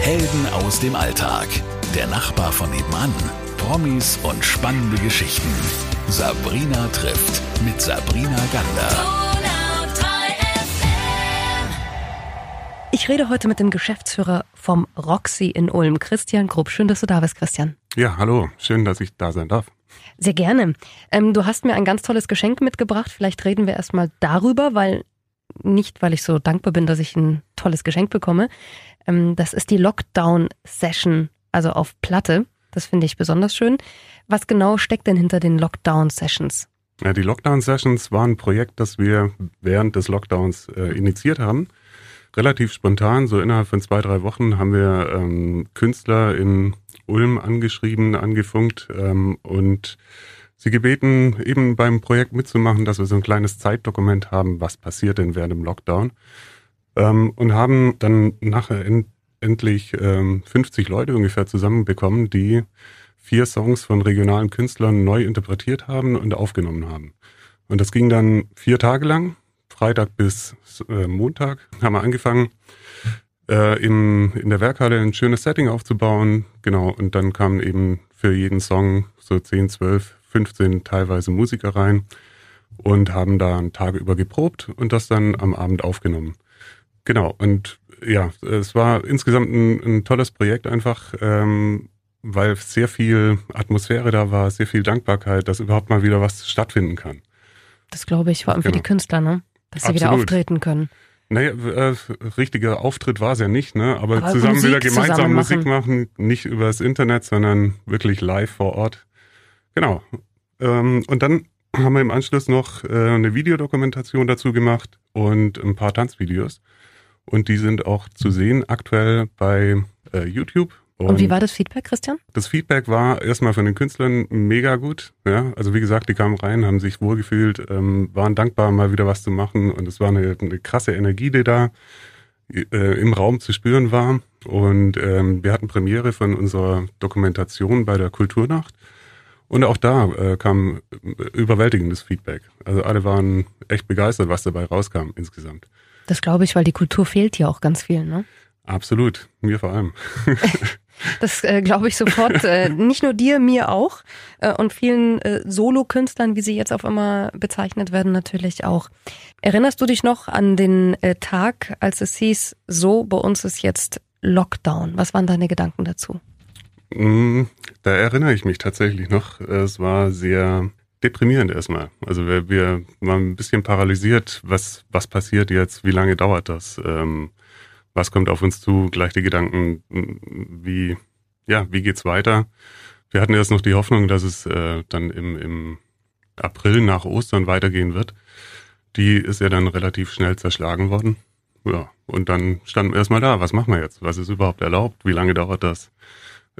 Helden aus dem Alltag. Der Nachbar von nebenan. Promis und spannende Geschichten. Sabrina trifft mit Sabrina Gander. Ich rede heute mit dem Geschäftsführer vom Roxy in Ulm, Christian Grupp. Schön, dass du da bist, Christian. Ja, hallo. Schön, dass ich da sein darf. Sehr gerne. Ähm, du hast mir ein ganz tolles Geschenk mitgebracht. Vielleicht reden wir erstmal darüber, weil nicht, weil ich so dankbar bin, dass ich ein tolles Geschenk bekomme. Ähm, das ist die Lockdown-Session, also auf Platte. Das finde ich besonders schön. Was genau steckt denn hinter den Lockdown-Sessions? Ja, die Lockdown-Sessions waren ein Projekt, das wir während des Lockdowns äh, initiiert haben. Relativ spontan, so innerhalb von zwei, drei Wochen haben wir ähm, Künstler in Ulm angeschrieben, angefunkt ähm, und sie gebeten, eben beim Projekt mitzumachen, dass wir so ein kleines Zeitdokument haben, was passiert denn während dem Lockdown. Ähm, und haben dann nachher end, endlich ähm, 50 Leute ungefähr zusammenbekommen, die vier Songs von regionalen Künstlern neu interpretiert haben und aufgenommen haben. Und das ging dann vier Tage lang, Freitag bis äh, Montag, haben wir angefangen, äh, im, in der Werkhalle ein schönes Setting aufzubauen. Genau, und dann kamen eben für jeden Song so 10, 12, 15 teilweise Musiker rein und haben da einen Tag über geprobt und das dann am Abend aufgenommen. Genau, und ja, es war insgesamt ein, ein tolles Projekt einfach, ähm, weil sehr viel Atmosphäre da war, sehr viel Dankbarkeit, dass überhaupt mal wieder was stattfinden kann. Das glaube ich, vor allem genau. für die genau. Künstler, ne? Dass sie Absolut. wieder auftreten können. Naja, äh, richtiger Auftritt war es ja nicht, ne? Aber, Aber zusammen Musik wieder gemeinsam zusammen Musik machen, nicht übers Internet, sondern wirklich live vor Ort. Genau. Ähm, und dann haben wir im Anschluss noch äh, eine Videodokumentation dazu gemacht und ein paar Tanzvideos. Und die sind auch zu sehen aktuell bei äh, YouTube und, und, wie war das Feedback, Christian? Das Feedback war erstmal von den Künstlern mega gut. Ja, also wie gesagt, die kamen rein, haben sich wohlgefühlt, ähm, waren dankbar, mal wieder was zu machen. Und es war eine, eine krasse Energie, die da äh, im Raum zu spüren war. Und ähm, wir hatten Premiere von unserer Dokumentation bei der Kulturnacht. Und auch da äh, kam überwältigendes Feedback. Also alle waren echt begeistert, was dabei rauskam insgesamt. Das glaube ich, weil die Kultur fehlt ja auch ganz viel, ne? Absolut, mir vor allem. Das äh, glaube ich sofort. Äh, nicht nur dir, mir auch. Äh, und vielen äh, Solo-Künstlern, wie sie jetzt auf einmal bezeichnet werden, natürlich auch. Erinnerst du dich noch an den äh, Tag, als es hieß, so, bei uns ist jetzt Lockdown? Was waren deine Gedanken dazu? Mm, da erinnere ich mich tatsächlich noch. Es war sehr deprimierend erstmal. Also wir, wir waren ein bisschen paralysiert. Was, was passiert jetzt? Wie lange dauert das? Ähm, was kommt auf uns zu, gleich die Gedanken, wie, ja, wie geht's weiter? Wir hatten erst noch die Hoffnung, dass es äh, dann im, im April nach Ostern weitergehen wird. Die ist ja dann relativ schnell zerschlagen worden. Ja, und dann standen wir erstmal da. Was machen wir jetzt? Was ist überhaupt erlaubt? Wie lange dauert das?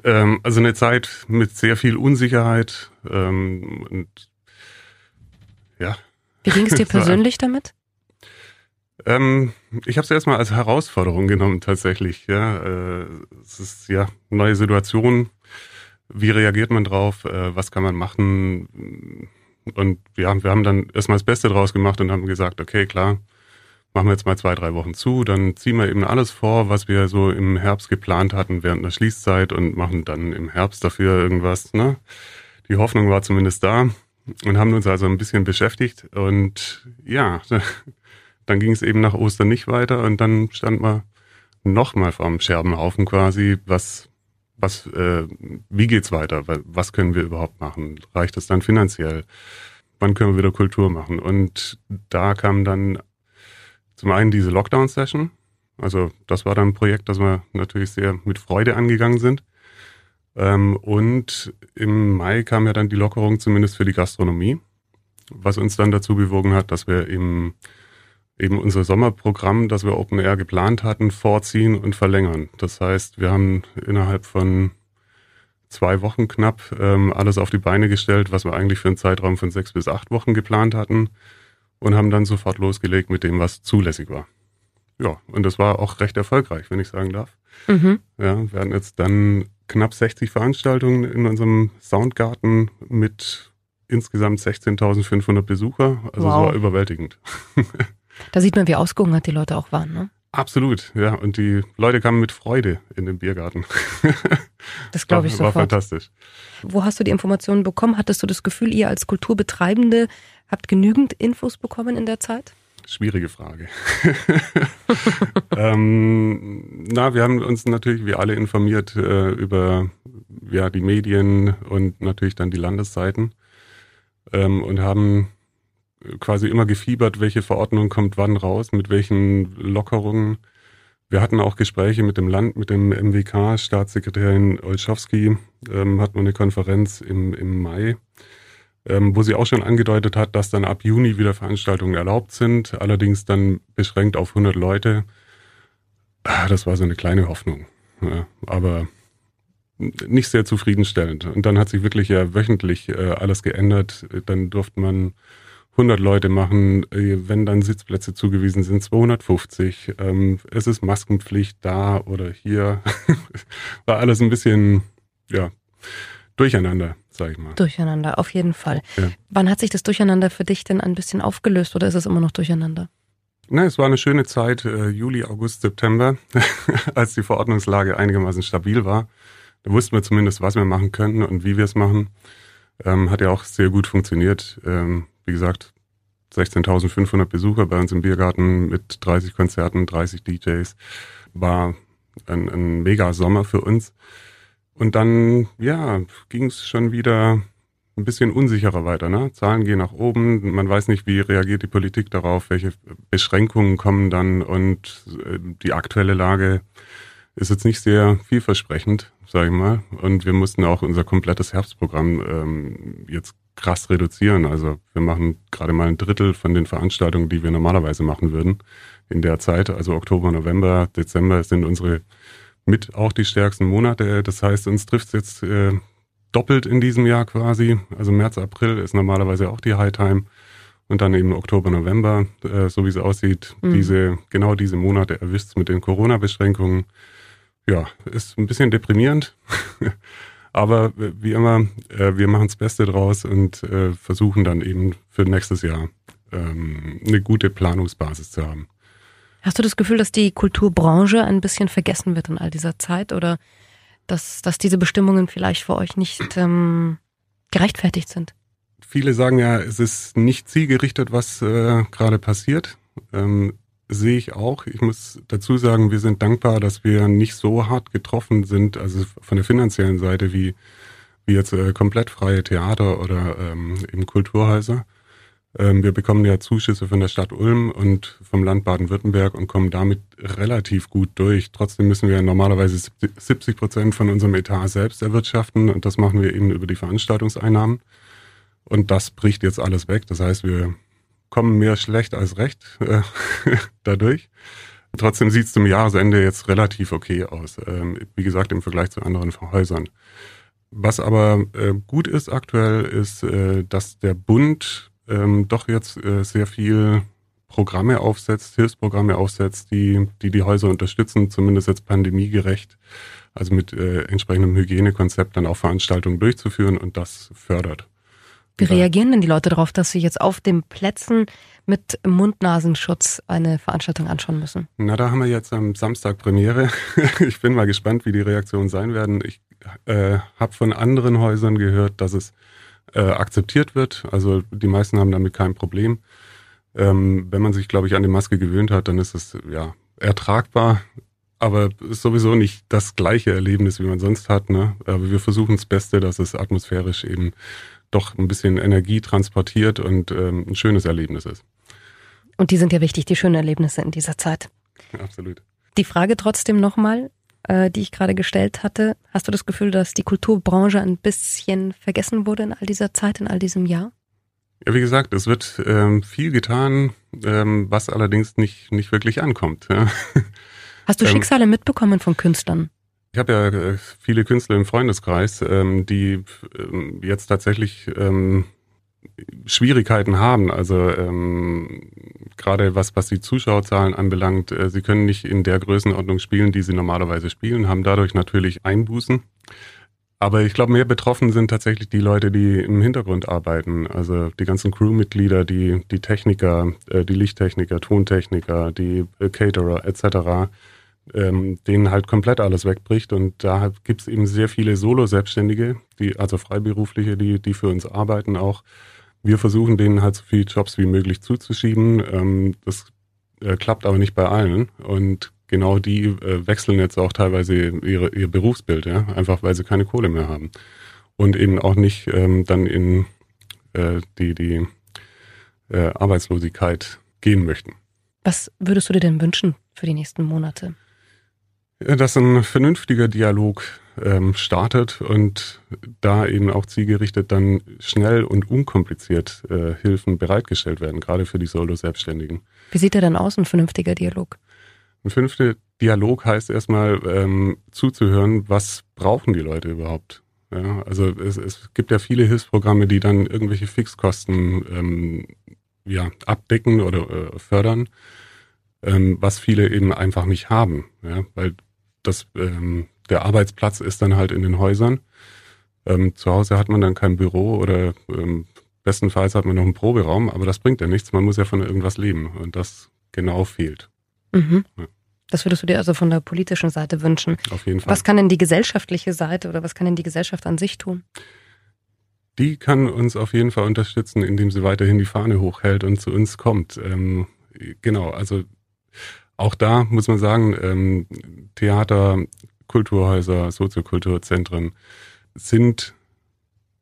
Ähm, also eine Zeit mit sehr viel Unsicherheit ähm, und ja. Wie ging es dir persönlich damit? Ähm, ich habe es erstmal als Herausforderung genommen tatsächlich. Ja, äh, es ist ja neue Situation. Wie reagiert man drauf? Äh, was kann man machen? Und ja, wir haben dann erstmal das Beste draus gemacht und haben gesagt, okay, klar, machen wir jetzt mal zwei, drei Wochen zu, dann ziehen wir eben alles vor, was wir so im Herbst geplant hatten während der Schließzeit und machen dann im Herbst dafür irgendwas. Ne? Die Hoffnung war zumindest da und haben uns also ein bisschen beschäftigt und ja, dann ging es eben nach Ostern nicht weiter und dann stand man nochmal vom Scherbenhaufen quasi, was, was, äh, wie geht's weiter? Was können wir überhaupt machen? Reicht das dann finanziell? Wann können wir wieder Kultur machen? Und da kam dann zum einen diese Lockdown-Session. Also das war dann ein Projekt, das wir natürlich sehr mit Freude angegangen sind. Ähm, und im Mai kam ja dann die Lockerung zumindest für die Gastronomie, was uns dann dazu bewogen hat, dass wir im eben unser Sommerprogramm, das wir Open Air geplant hatten, vorziehen und verlängern. Das heißt, wir haben innerhalb von zwei Wochen knapp ähm, alles auf die Beine gestellt, was wir eigentlich für einen Zeitraum von sechs bis acht Wochen geplant hatten und haben dann sofort losgelegt mit dem, was zulässig war. Ja, und das war auch recht erfolgreich, wenn ich sagen darf. Mhm. Ja, wir hatten jetzt dann knapp 60 Veranstaltungen in unserem Soundgarten mit insgesamt 16.500 Besucher. Also wow. es war überwältigend. Da sieht man, wie ausgehungert die Leute auch waren, ne? Absolut, ja. Und die Leute kamen mit Freude in den Biergarten. Das glaube ich war, sofort. War fantastisch. Wo hast du die Informationen bekommen? Hattest du das Gefühl, ihr als Kulturbetreibende habt genügend Infos bekommen in der Zeit? Schwierige Frage. ähm, na, wir haben uns natürlich wie alle informiert äh, über ja, die Medien und natürlich dann die Landesseiten ähm, und haben quasi immer gefiebert, welche Verordnung kommt wann raus, mit welchen Lockerungen. Wir hatten auch Gespräche mit dem Land, mit dem MWK, Staatssekretärin Olschowski, ähm, hatten wir eine Konferenz im, im Mai, ähm, wo sie auch schon angedeutet hat, dass dann ab Juni wieder Veranstaltungen erlaubt sind, allerdings dann beschränkt auf 100 Leute. Ah, Das war so eine kleine Hoffnung, ja, aber nicht sehr zufriedenstellend. Und dann hat sich wirklich ja wöchentlich äh, alles geändert. Dann durfte man 100 Leute machen, äh, wenn dann Sitzplätze zugewiesen sind, 250. Ähm, es ist Maskenpflicht da oder hier. War alles ein bisschen, ja, durcheinander, sag ich mal. Durcheinander, auf jeden Fall. Ja. Wann hat sich das Durcheinander für dich denn ein bisschen aufgelöst oder ist es immer noch durcheinander? Na, es war eine schöne Zeit, äh, Juli, August, September, als die Verordnungslage einigermaßen stabil war. Da wussten wir zumindest, was wir machen können und wie wir es machen. Ähm, hat ja auch sehr gut funktioniert. Ähm, wie gesagt, 16.500 Besucher bei uns im Biergarten mit 30 Konzerten, 30 DJs. War ein, ein mega Sommer für uns. Und dann, ja, ging es schon wieder ein bisschen unsicherer weiter. Ne? Zahlen gehen nach oben, man weiß nicht, wie reagiert die Politik darauf, welche Beschränkungen kommen dann und äh, die aktuelle Lage ist jetzt nicht sehr vielversprechend, sage ich mal. Und wir mussten auch unser komplettes Herbstprogramm ähm, jetzt krass reduzieren. Also wir machen gerade mal ein Drittel von den Veranstaltungen, die wir normalerweise machen würden in der Zeit. Also Oktober, November, Dezember sind unsere mit auch die stärksten Monate. Das heißt, uns trifft es jetzt äh, doppelt in diesem Jahr quasi. Also März, April ist normalerweise auch die High Time. Und dann eben Oktober, November, äh, so wie es aussieht, Mhm. diese, genau diese Monate erwischt mit den Corona-Beschränkungen. Ja, ist ein bisschen deprimierend. Aber wie immer, äh, wir machen das Beste draus und äh, versuchen dann eben für nächstes Jahr ähm, eine gute Planungsbasis zu haben. Hast du das Gefühl, dass die Kulturbranche ein bisschen vergessen wird in all dieser Zeit oder dass, dass diese Bestimmungen vielleicht für euch nicht ähm, gerechtfertigt sind? Viele sagen ja, es ist nicht zielgerichtet, was äh, gerade passiert. Ähm, sehe ich auch. Ich muss dazu sagen, wir sind dankbar, dass wir nicht so hart getroffen sind, also von der finanziellen Seite wie, wie jetzt äh, komplett freie Theater oder ähm, eben Kulturhäuser. Ähm, wir bekommen ja Zuschüsse von der Stadt Ulm und vom Land Baden-Württemberg und kommen damit relativ gut durch. Trotzdem müssen wir normalerweise 70 Prozent von unserem Etat selbst erwirtschaften und das machen wir eben über die Veranstaltungseinnahmen. Und das bricht jetzt alles weg. Das heißt, wir kommen mehr schlecht als recht äh, dadurch. Trotzdem sieht es zum Jahresende jetzt relativ okay aus. Ähm, wie gesagt, im Vergleich zu anderen Häusern. Was aber äh, gut ist aktuell, ist, äh, dass der Bund ähm, doch jetzt äh, sehr viel Programme aufsetzt, Hilfsprogramme aufsetzt, die, die die Häuser unterstützen, zumindest jetzt pandemiegerecht, also mit äh, entsprechendem Hygienekonzept dann auch Veranstaltungen durchzuführen und das fördert. Wie reagieren denn die Leute darauf, dass sie jetzt auf den Plätzen mit Mund-Nasenschutz eine Veranstaltung anschauen müssen? Na, da haben wir jetzt am Samstag Premiere. ich bin mal gespannt, wie die Reaktionen sein werden. Ich äh, habe von anderen Häusern gehört, dass es äh, akzeptiert wird. Also die meisten haben damit kein Problem. Ähm, wenn man sich, glaube ich, an die Maske gewöhnt hat, dann ist es ja ertragbar. Aber ist sowieso nicht das gleiche Erlebnis, wie man sonst hat. Ne? Aber wir versuchen das Beste, dass es atmosphärisch eben doch ein bisschen Energie transportiert und ähm, ein schönes Erlebnis ist. Und die sind ja wichtig, die schönen Erlebnisse in dieser Zeit. Absolut. Die Frage trotzdem nochmal, äh, die ich gerade gestellt hatte. Hast du das Gefühl, dass die Kulturbranche ein bisschen vergessen wurde in all dieser Zeit, in all diesem Jahr? Ja, wie gesagt, es wird ähm, viel getan, ähm, was allerdings nicht, nicht wirklich ankommt. Ja. Hast du Ähm, Schicksale mitbekommen von Künstlern? Ich habe ja äh, viele Künstler im Freundeskreis, ähm, die ähm, jetzt tatsächlich ähm, Schwierigkeiten haben. Also ähm, gerade was, was die Zuschauerzahlen anbelangt, äh, sie können nicht in der Größenordnung spielen, die sie normalerweise spielen, haben dadurch natürlich Einbußen. Aber ich glaube, mehr betroffen sind tatsächlich die Leute, die im Hintergrund arbeiten. Also die ganzen Crewmitglieder, die, die Techniker, äh, die Lichttechniker, Tontechniker, die äh, Caterer etc., ähm, denen halt komplett alles wegbricht. Und da gibt es eben sehr viele Solo-Selbstständige, also Freiberufliche, die, die für uns arbeiten auch. Wir versuchen denen halt so viele Jobs wie möglich zuzuschieben. Ähm, das äh, klappt aber nicht bei allen. Und genau die äh, wechseln jetzt auch teilweise ihre, ihr Berufsbild, ja, einfach weil sie keine Kohle mehr haben. Und eben auch nicht ähm, dann in äh, die, die äh, Arbeitslosigkeit gehen möchten. Was würdest du dir denn wünschen für die nächsten Monate? Dass ein vernünftiger Dialog ähm, startet und da eben auch zielgerichtet dann schnell und unkompliziert äh, Hilfen bereitgestellt werden, gerade für die Solo-Selbstständigen. Wie sieht der denn aus, ein vernünftiger Dialog? Ein vernünftiger Dialog heißt erstmal ähm, zuzuhören, was brauchen die Leute überhaupt. Ja, also es, es gibt ja viele Hilfsprogramme, die dann irgendwelche Fixkosten ähm, ja, abdecken oder äh, fördern, ähm, was viele eben einfach nicht haben. Ja, weil das, ähm, der Arbeitsplatz ist dann halt in den Häusern. Ähm, zu Hause hat man dann kein Büro oder ähm, bestenfalls hat man noch einen Proberaum, aber das bringt ja nichts. Man muss ja von irgendwas leben und das genau fehlt. Mhm. Ja. Das würdest du dir also von der politischen Seite wünschen. Auf jeden Fall. Was kann denn die gesellschaftliche Seite oder was kann denn die Gesellschaft an sich tun? Die kann uns auf jeden Fall unterstützen, indem sie weiterhin die Fahne hochhält und zu uns kommt. Ähm, genau, also auch da muss man sagen, ähm, Theater, Kulturhäuser, Soziokulturzentren sind,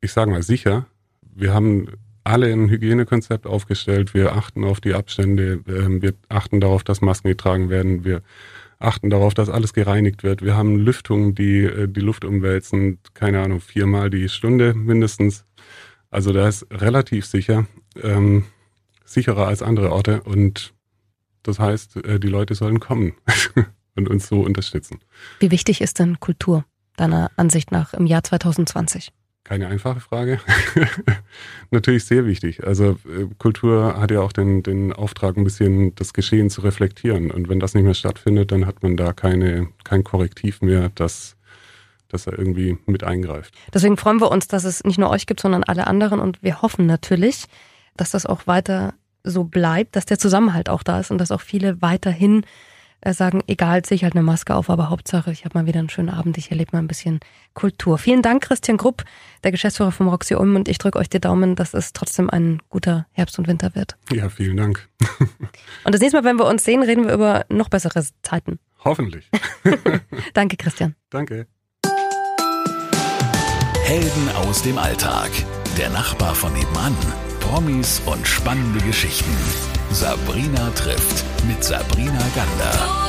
ich sage mal, sicher. Wir haben alle ein Hygienekonzept aufgestellt. Wir achten auf die Abstände. Ähm, wir achten darauf, dass Masken getragen werden. Wir achten darauf, dass alles gereinigt wird. Wir haben Lüftungen, die äh, die Luft umwälzen. Keine Ahnung, viermal die Stunde mindestens. Also da ist relativ sicher, ähm, sicherer als andere Orte. Und das heißt, äh, die Leute sollen kommen und uns so unterstützen. Wie wichtig ist denn Kultur deiner Ansicht nach im Jahr 2020? Keine einfache Frage. Natürlich sehr wichtig. Also äh, Kultur hat ja auch den, den Auftrag, ein bisschen das Geschehen zu reflektieren. Und wenn das nicht mehr stattfindet, dann hat man da keine, kein Korrektiv mehr, das, das er irgendwie mit eingreift. Deswegen freuen wir uns, dass es nicht nur euch gibt, sondern alle anderen. Und wir hoffen natürlich, dass das auch weiter so bleibt, dass der Zusammenhalt auch da ist und dass auch viele weiterhin äh, sagen, egal, ziehe ich halt eine Maske auf, aber Hauptsache, ich habe mal wieder einen schönen Abend, ich erlebe mal ein bisschen Kultur. Vielen Dank, Christian Grupp, der Geschäftsführer vom Roxy Ulm und ich drücke euch die Daumen, dass es trotzdem ein guter Herbst und Winter wird. Ja, vielen Dank. und das nächste Mal, wenn wir uns sehen, reden wir über noch bessere Zeiten. Hoffentlich. Danke, Christian. Danke. Helden aus dem Alltag. Der Nachbar von nebenan Promis und spannende Geschichten. Sabrina trifft mit Sabrina Gander.